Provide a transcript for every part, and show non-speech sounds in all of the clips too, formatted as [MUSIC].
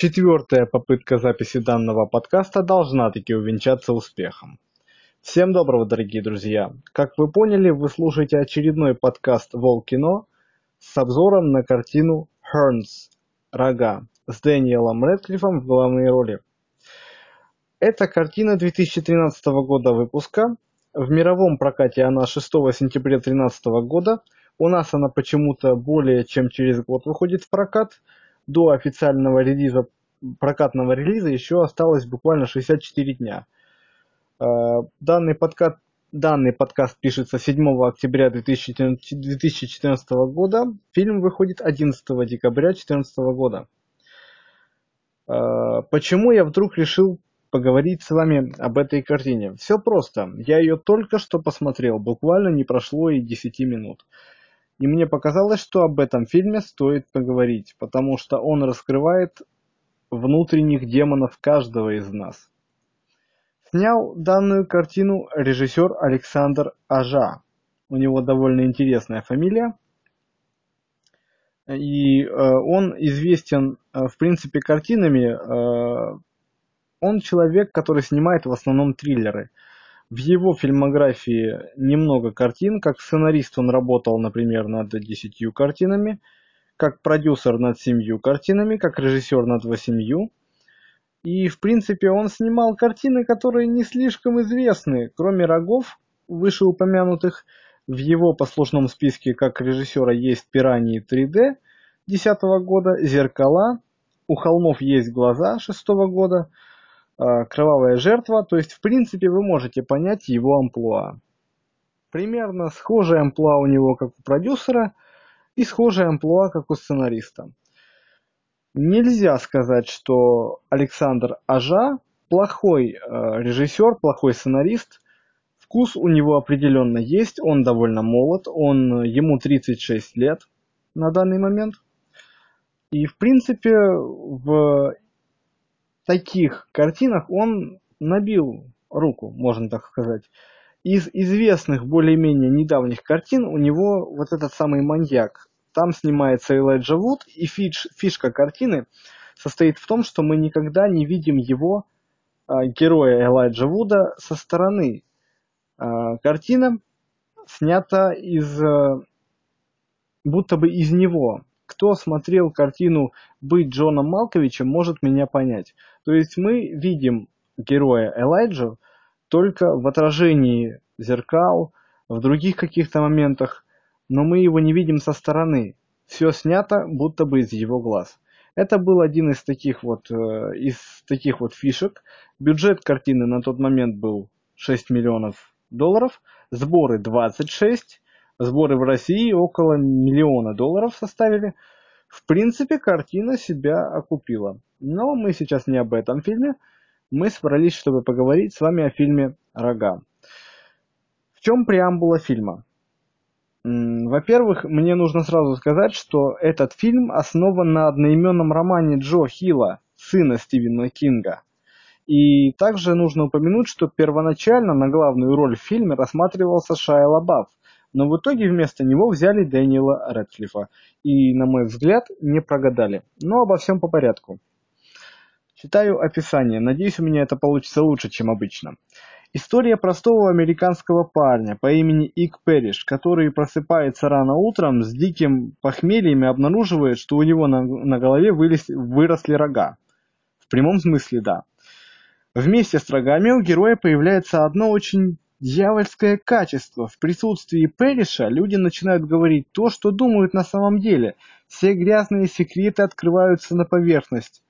Четвертая попытка записи данного подкаста должна таки увенчаться успехом. Всем доброго, дорогие друзья! Как вы поняли, вы слушаете очередной подкаст «Волкино» с обзором на картину «Хернс. Рога» с Дэниелом Рэдклиффом в главной роли. Это картина 2013 года выпуска. В мировом прокате она 6 сентября 2013 года. У нас она почему-то более чем через год выходит в прокат – до официального релиза, прокатного релиза еще осталось буквально 64 дня. А, данный подкаст, данный подкаст пишется 7 октября 2014 года. Фильм выходит 11 декабря 2014 года. А, почему я вдруг решил поговорить с вами об этой картине? Все просто. Я ее только что посмотрел. Буквально не прошло и 10 минут. И мне показалось, что об этом фильме стоит поговорить, потому что он раскрывает внутренних демонов каждого из нас. Снял данную картину режиссер Александр Ажа. У него довольно интересная фамилия. И э, он известен, э, в принципе, картинами. Э, он человек, который снимает в основном триллеры. В его фильмографии немного картин. Как сценарист он работал, например, над десятью картинами, как продюсер над семью картинами, как режиссер над восемью. И, в принципе, он снимал картины, которые не слишком известны. Кроме «Рогов», вышеупомянутых, в его послушном списке как режиссера есть «Пираньи 3D» 2010 года, «Зеркала», «У холмов есть глаза» 2006 года – кровавая жертва, то есть в принципе вы можете понять его амплуа. Примерно схожая амплуа у него как у продюсера и схожая амплуа как у сценариста. Нельзя сказать, что Александр Ажа плохой э, режиссер, плохой сценарист. Вкус у него определенно есть, он довольно молод, он, ему 36 лет на данный момент. И в принципе в таких картинах он набил руку, можно так сказать. Из известных более-менее недавних картин у него вот этот самый маньяк. Там снимается Элайджа Вуд, и фиш, фишка картины состоит в том, что мы никогда не видим его, э, героя Элайджа Вуда, со стороны. Э, картина снята из, э, будто бы из него кто смотрел картину «Быть Джоном Малковичем» может меня понять. То есть мы видим героя Элайджа только в отражении зеркал, в других каких-то моментах, но мы его не видим со стороны. Все снято будто бы из его глаз. Это был один из таких вот, э, из таких вот фишек. Бюджет картины на тот момент был 6 миллионов долларов, сборы 26, Сборы в России около миллиона долларов составили. В принципе, картина себя окупила. Но мы сейчас не об этом фильме. Мы собрались, чтобы поговорить с вами о фильме «Рога». В чем преамбула фильма? Во-первых, мне нужно сразу сказать, что этот фильм основан на одноименном романе Джо Хилла, сына Стивена Кинга. И также нужно упомянуть, что первоначально на главную роль в фильме рассматривался Шайа Лабаф, но в итоге вместо него взяли Дэниела Рэдклиффа. И, на мой взгляд, не прогадали. Но обо всем по порядку. Читаю описание. Надеюсь, у меня это получится лучше, чем обычно. История простого американского парня по имени Ик Перриш, который просыпается рано утром с диким похмельем и обнаруживает, что у него на, на голове вылез, выросли рога. В прямом смысле, да. Вместе с рогами у героя появляется одно очень дьявольское качество. В присутствии Перриша люди начинают говорить то, что думают на самом деле. Все грязные секреты открываются на поверхность.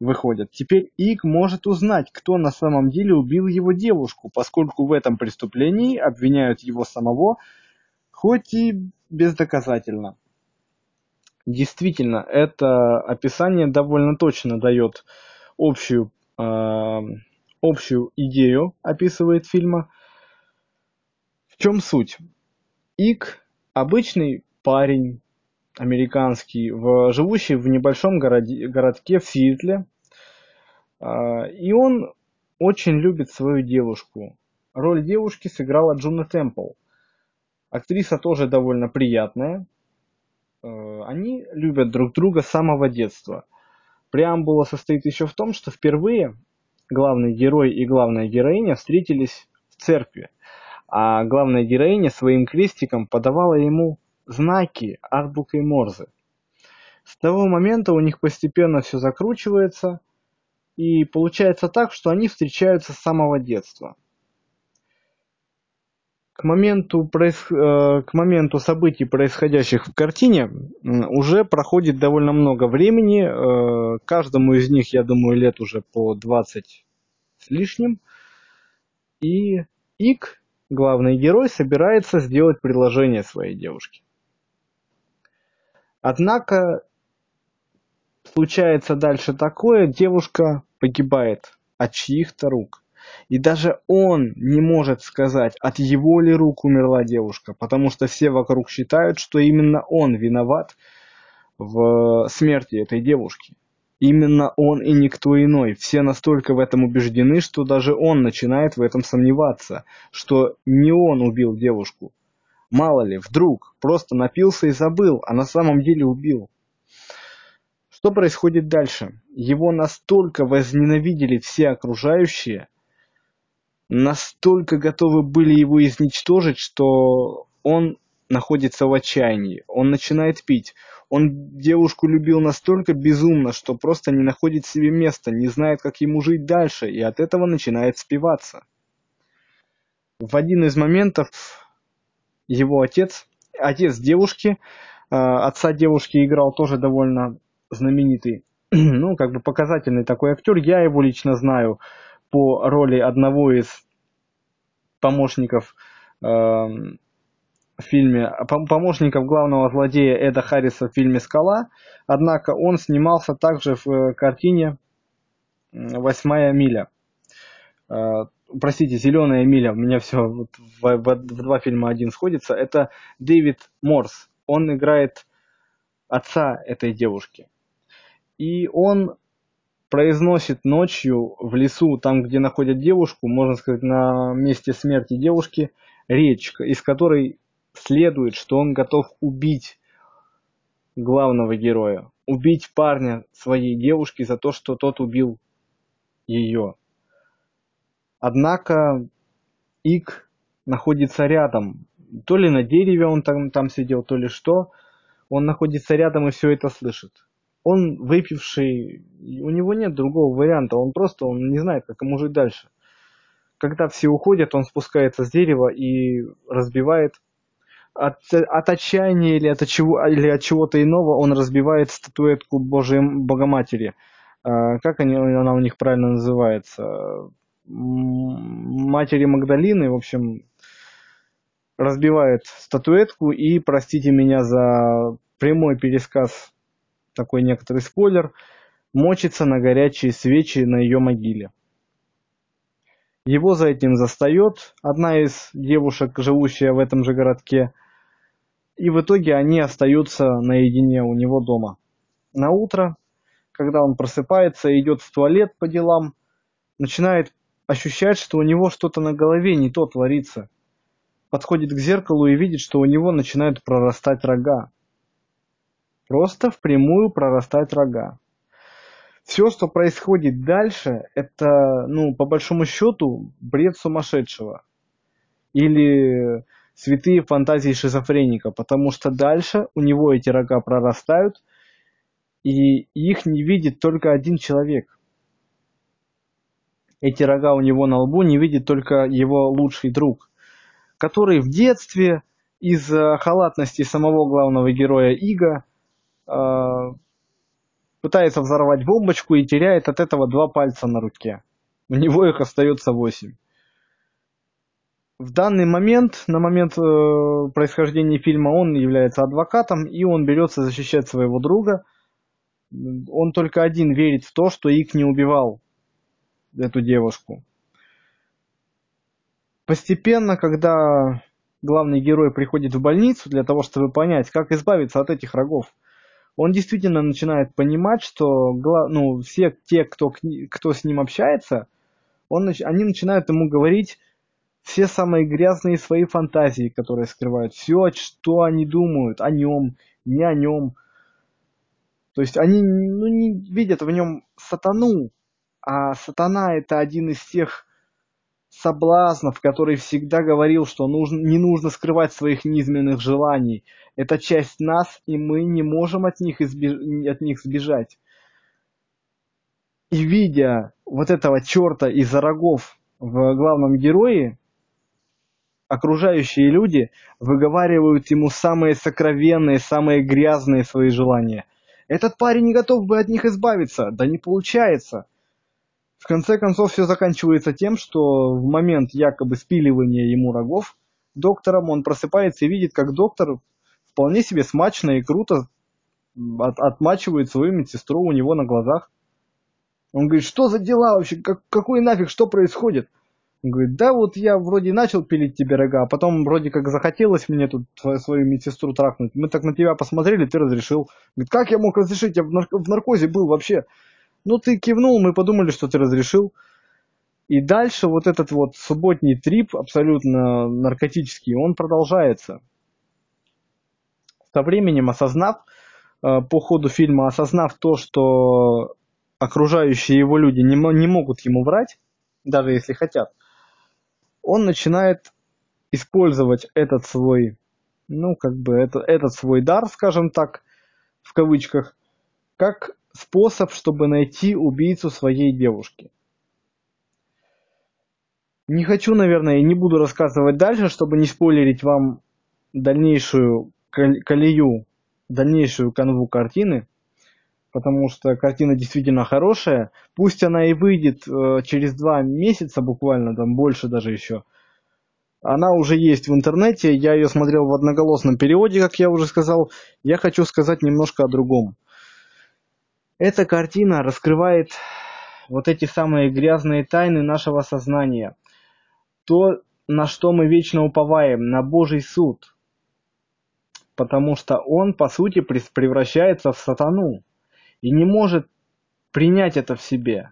Выходят. Теперь Ик может узнать, кто на самом деле убил его девушку, поскольку в этом преступлении обвиняют его самого, хоть и бездоказательно. Действительно, это описание довольно точно дает общую, э, общую идею, описывает фильма – чем суть? Ик – обычный парень американский, в, живущий в небольшом городе, городке в Сиэтле. А, и он очень любит свою девушку. Роль девушки сыграла Джуна Темпл. Актриса тоже довольно приятная. А, они любят друг друга с самого детства. Преамбула состоит еще в том, что впервые главный герой и главная героиня встретились в церкви, а главная героиня своим крестиком подавала ему знаки азбукой Морзе. С того момента у них постепенно все закручивается, и получается так, что они встречаются с самого детства. К моменту, проис... Э, к моменту событий, происходящих в картине, уже проходит довольно много времени. Э, каждому из них, я думаю, лет уже по 20 с лишним. И Ик, главный герой, собирается сделать предложение своей девушке. Однако случается дальше такое, девушка погибает от чьих-то рук. И даже он не может сказать, от его ли рук умерла девушка, потому что все вокруг считают, что именно он виноват в смерти этой девушки. Именно он и никто иной. Все настолько в этом убеждены, что даже он начинает в этом сомневаться, что не он убил девушку. Мало ли, вдруг, просто напился и забыл, а на самом деле убил. Что происходит дальше? Его настолько возненавидели все окружающие, настолько готовы были его изничтожить, что он находится в отчаянии. Он начинает пить. Он девушку любил настолько безумно, что просто не находит себе места, не знает, как ему жить дальше, и от этого начинает спиваться. В один из моментов его отец, отец девушки, э, отца девушки играл тоже довольно знаменитый, [CLEARS THROAT] ну, как бы показательный такой актер. Я его лично знаю по роли одного из помощников э, в фильме, помощников главного злодея Эда Харриса в фильме «Скала». Однако он снимался также в э, картине «Восьмая миля». Э, простите, «Зеленая миля». У меня все вот в, в, в два фильма один сходится. Это Дэвид Морс. Он играет отца этой девушки и он произносит ночью в лесу, там, где находят девушку, можно сказать, на месте смерти девушки, речь, из которой следует, что он готов убить главного героя, убить парня своей девушки за то, что тот убил ее. Однако Ик находится рядом. То ли на дереве он там, там сидел, то ли что. Он находится рядом и все это слышит он выпивший, у него нет другого варианта, он просто он не знает, как ему жить дальше. Когда все уходят, он спускается с дерева и разбивает от, от отчаяния или от, чего, или от чего-то иного он разбивает статуэтку Божьей Богоматери. А, как они, она у них правильно называется? Матери Магдалины, в общем, разбивает статуэтку и, простите меня за прямой пересказ такой некоторый спойлер, мочится на горячие свечи на ее могиле. Его за этим застает одна из девушек, живущая в этом же городке, и в итоге они остаются наедине у него дома. На утро, когда он просыпается идет в туалет по делам, начинает ощущать, что у него что-то на голове не то творится. Подходит к зеркалу и видит, что у него начинают прорастать рога просто впрямую прорастать рога. Все, что происходит дальше, это, ну, по большому счету, бред сумасшедшего. Или святые фантазии шизофреника, потому что дальше у него эти рога прорастают, и их не видит только один человек. Эти рога у него на лбу не видит только его лучший друг, который в детстве из халатности самого главного героя Ига Э, пытается взорвать бомбочку и теряет от этого два пальца на руке. У него их остается восемь. В данный момент, на момент э, происхождения фильма, он является адвокатом, и он берется защищать своего друга. Он только один верит в то, что Ик не убивал эту девушку. Постепенно, когда главный герой приходит в больницу для того, чтобы понять, как избавиться от этих рогов, он действительно начинает понимать, что ну, все те, кто, кто с ним общается, он, они начинают ему говорить все самые грязные свои фантазии, которые скрывают. Все, что они думают о нем, не о нем. То есть они ну, не видят в нем сатану, а сатана это один из тех соблазнов, который всегда говорил, что нужно, не нужно скрывать своих низменных желаний. Это часть нас, и мы не можем от них, избеж... от них сбежать. И видя вот этого черта из-за рогов в главном герое, окружающие люди выговаривают ему самые сокровенные, самые грязные свои желания. Этот парень не готов бы от них избавиться, да не получается. В конце концов все заканчивается тем, что в момент якобы спиливания ему рогов доктором он просыпается и видит, как доктор вполне себе смачно и круто от, отмачивает свою медсестру у него на глазах. Он говорит, что за дела вообще, как, какой нафиг, что происходит? Говорит, да вот я вроде начал пилить тебе рога, а потом вроде как захотелось мне тут свою медсестру трахнуть. Мы так на тебя посмотрели, ты разрешил. Говорит, как я мог разрешить? Я в, в наркозе был вообще. Ну ты кивнул, мы подумали, что ты разрешил. И дальше вот этот вот субботний трип, абсолютно наркотический, он продолжается. Со временем осознав, э, по ходу фильма осознав то, что окружающие его люди не, не могут ему врать, даже если хотят, он начинает использовать этот свой, ну, как бы, это, этот свой дар, скажем так, в кавычках, как способ, чтобы найти убийцу своей девушки. Не хочу, наверное, и не буду рассказывать дальше, чтобы не спойлерить вам дальнейшую колею, дальнейшую канву картины, потому что картина действительно хорошая. Пусть она и выйдет э, через два месяца буквально, там больше даже еще. Она уже есть в интернете, я ее смотрел в одноголосном переводе, как я уже сказал. Я хочу сказать немножко о другом. Эта картина раскрывает вот эти самые грязные тайны нашего сознания. То, на что мы вечно уповаем, на Божий суд. Потому что он, по сути, превращается в сатану и не может принять это в себе.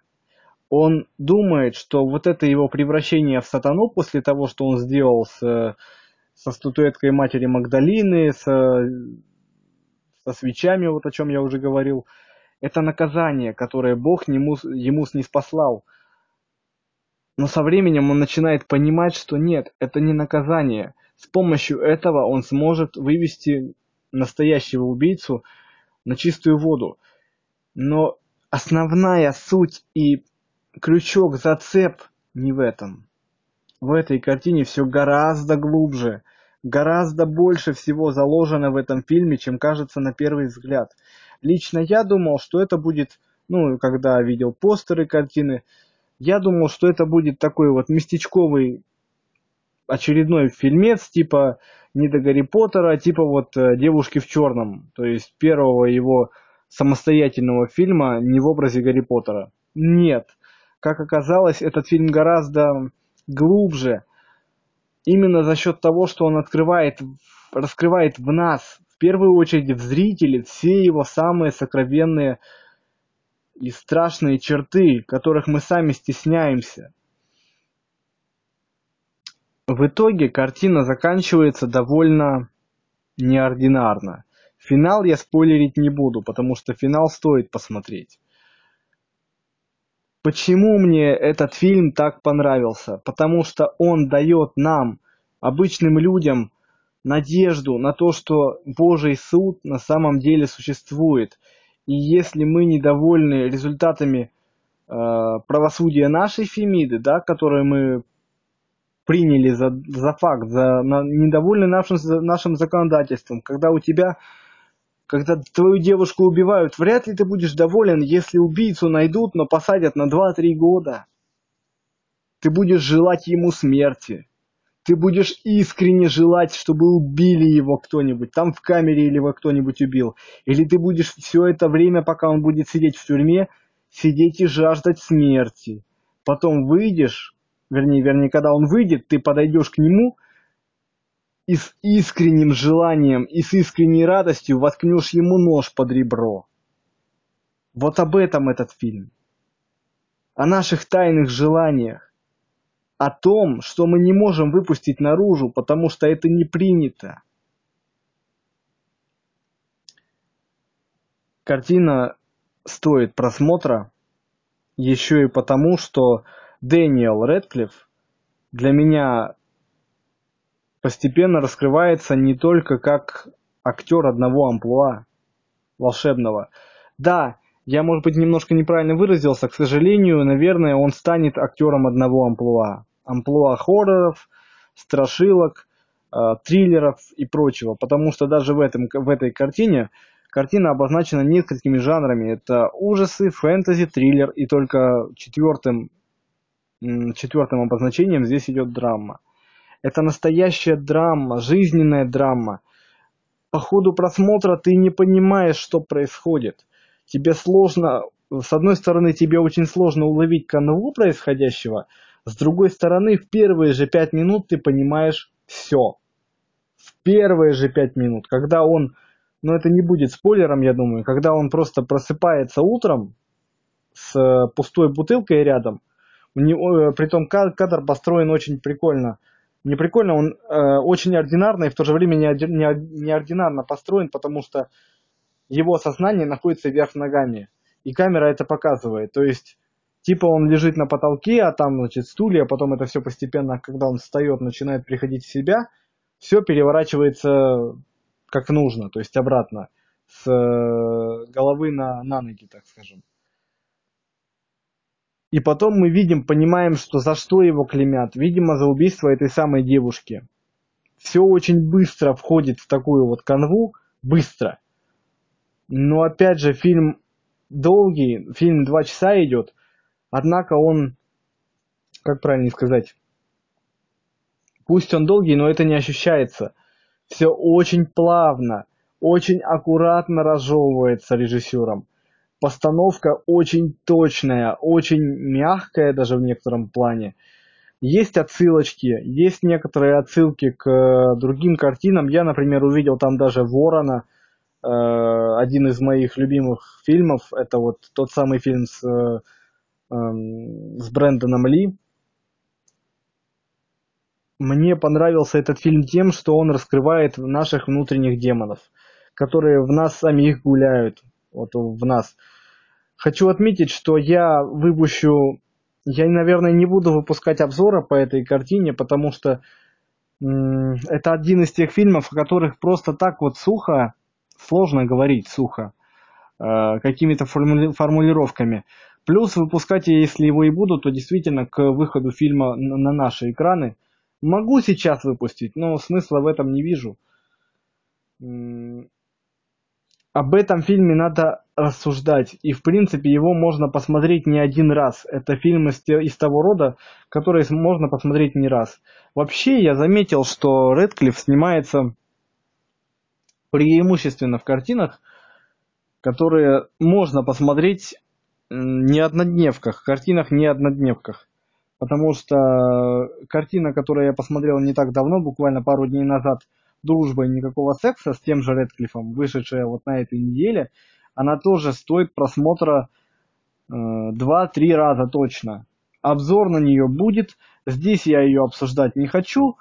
Он думает, что вот это его превращение в сатану после того, что он сделал с, со статуэткой матери Магдалины, с, со свечами, вот о чем я уже говорил – это наказание, которое Бог ему, ему снеспослал. Но со временем он начинает понимать, что нет, это не наказание. С помощью этого он сможет вывести настоящего убийцу на чистую воду. Но основная суть и крючок, зацеп не в этом. В этой картине все гораздо глубже, гораздо больше всего заложено в этом фильме, чем кажется на первый взгляд. Лично я думал, что это будет, ну, когда видел постеры картины, я думал, что это будет такой вот местечковый очередной фильмец, типа не до Гарри Поттера, а типа вот э, «Девушки в черном», то есть первого его самостоятельного фильма не в образе Гарри Поттера. Нет. Как оказалось, этот фильм гораздо глубже, именно за счет того, что он открывает, раскрывает в нас первую очередь в зрителе все его самые сокровенные и страшные черты, которых мы сами стесняемся. В итоге картина заканчивается довольно неординарно. Финал я спойлерить не буду, потому что финал стоит посмотреть. Почему мне этот фильм так понравился? Потому что он дает нам, обычным людям, надежду на то, что Божий суд на самом деле существует. И если мы недовольны результатами э, правосудия нашей Фемиды, да, которые мы приняли за, за факт, за, на, недовольны нашим, нашим законодательством, когда у тебя, когда твою девушку убивают, вряд ли ты будешь доволен, если убийцу найдут, но посадят на 2-3 года. Ты будешь желать ему смерти ты будешь искренне желать, чтобы убили его кто-нибудь, там в камере или его кто-нибудь убил. Или ты будешь все это время, пока он будет сидеть в тюрьме, сидеть и жаждать смерти. Потом выйдешь, вернее, вернее, когда он выйдет, ты подойдешь к нему и с искренним желанием и с искренней радостью воткнешь ему нож под ребро. Вот об этом этот фильм. О наших тайных желаниях о том, что мы не можем выпустить наружу, потому что это не принято. картина стоит просмотра еще и потому, что Дэниел Рэдклифф для меня постепенно раскрывается не только как актер одного амплуа волшебного. Да, я, может быть, немножко неправильно выразился. К сожалению, наверное, он станет актером одного амплуа. Амплуа хорроров, страшилок, э, триллеров и прочего. Потому что даже в, этом, в этой картине картина обозначена несколькими жанрами. Это ужасы, фэнтези, триллер. И только четвертым, четвертым обозначением здесь идет драма. Это настоящая драма, жизненная драма. По ходу просмотра ты не понимаешь, что происходит тебе сложно, с одной стороны, тебе очень сложно уловить канву происходящего, с другой стороны, в первые же пять минут ты понимаешь все. В первые же пять минут, когда он, ну это не будет спойлером, я думаю, когда он просто просыпается утром с э, пустой бутылкой рядом, у него, э, притом кадр построен очень прикольно. Не прикольно, он э, очень ординарно и в то же время неординарно построен, потому что его сознание находится вверх ногами. И камера это показывает. То есть, типа он лежит на потолке, а там, значит, стулья, а потом это все постепенно, когда он встает, начинает приходить в себя, все переворачивается как нужно, то есть обратно, с э, головы на, на ноги, так скажем. И потом мы видим, понимаем, что за что его клемят. Видимо, за убийство этой самой девушки. Все очень быстро входит в такую вот канву, быстро. Но опять же, фильм долгий, фильм два часа идет, однако он, как правильно сказать, пусть он долгий, но это не ощущается. Все очень плавно, очень аккуратно разжевывается режиссером. Постановка очень точная, очень мягкая даже в некотором плане. Есть отсылочки, есть некоторые отсылки к другим картинам. Я, например, увидел там даже Ворона – Э, один из моих любимых фильмов, это вот тот самый фильм с, э, эм, с Брэндоном Ли. Мне понравился этот фильм тем, что он раскрывает наших внутренних демонов, которые в нас самих гуляют, вот в нас. Хочу отметить, что я выпущу, я, наверное, не буду выпускать обзора по этой картине, потому что это один из тех фильмов, о которых просто так вот сухо сложно говорить сухо, э, какими-то формули формулировками. Плюс выпускать, если его и буду, то действительно к выходу фильма на наши экраны. Могу сейчас выпустить, но смысла в этом не вижу. Об этом фильме надо рассуждать. И, в принципе, его можно посмотреть не один раз. Это фильм из, из того рода, который можно посмотреть не раз. Вообще, я заметил, что Редклифф снимается преимущественно в картинах, которые можно посмотреть не однодневках, картинах не однодневках. Потому что картина, которую я посмотрел не так давно, буквально пару дней назад, «Дружба и никакого секса» с тем же Редклиффом, вышедшая вот на этой неделе, она тоже стоит просмотра э, 2-3 раза точно. Обзор на нее будет. Здесь я ее обсуждать не хочу,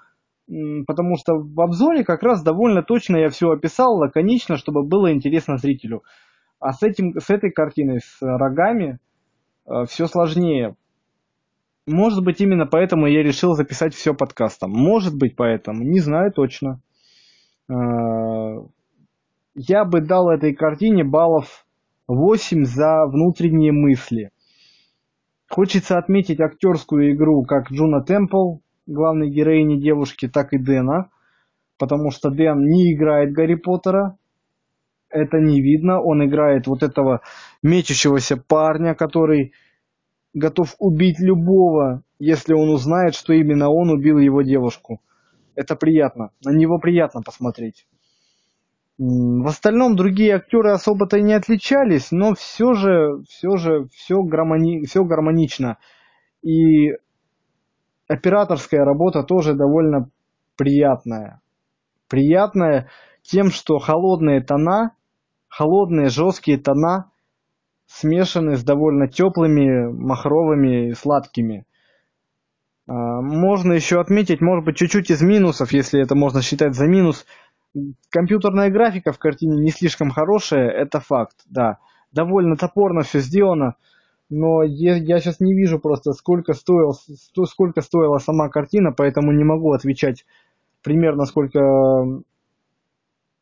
потому что в обзоре как раз довольно точно я все описал, лаконично, чтобы было интересно зрителю. А с, этим, с этой картиной, с рогами, э, все сложнее. Может быть, именно поэтому я решил записать все подкастом. Может быть, поэтому. Не знаю точно. Э, я бы дал этой картине баллов 8 за внутренние мысли. Хочется отметить актерскую игру как Джуна Темпл, главной героини девушки, так и Дэна. Потому что Дэн не играет Гарри Поттера. Это не видно. Он играет вот этого мечущегося парня, который готов убить любого, если он узнает, что именно он убил его девушку. Это приятно. На него приятно посмотреть. В остальном другие актеры особо-то и не отличались, но все же, все же, все, гармони... все гармонично. И операторская работа тоже довольно приятная. Приятная тем, что холодные тона, холодные жесткие тона смешаны с довольно теплыми, махровыми и сладкими. А, можно еще отметить, может быть, чуть-чуть из минусов, если это можно считать за минус, Компьютерная графика в картине не слишком хорошая, это факт, да. Довольно топорно все сделано, но я, я сейчас не вижу просто, сколько, стоил, сколько стоила сама картина, поэтому не могу отвечать примерно, сколько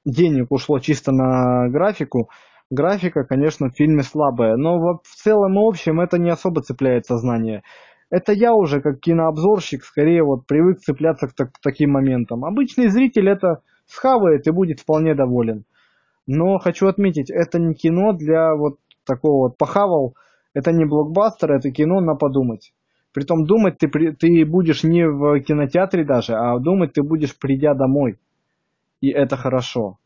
денег ушло чисто на графику. Графика, конечно, в фильме слабая, но в целом и общем это не особо цепляет сознание. Это я уже, как кинообзорщик, скорее вот привык цепляться к, так, к таким моментам. Обычный зритель это схавает и будет вполне доволен. Но хочу отметить, это не кино для вот такого вот похавал, это не блокбастер, это кино на подумать. Притом думать ты, ты будешь не в кинотеатре даже, а думать ты будешь придя домой. И это хорошо.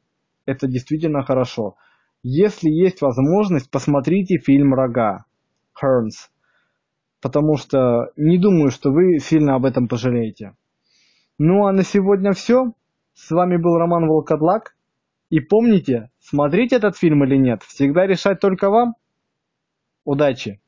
Это действительно хорошо. Если есть возможность, посмотрите фильм «Рога» Хернс. Потому что не думаю, что вы сильно об этом пожалеете. Ну а на сегодня все. С вами был Роман Волкодлак. И помните, смотреть этот фильм или нет, всегда решать только вам. Удачи!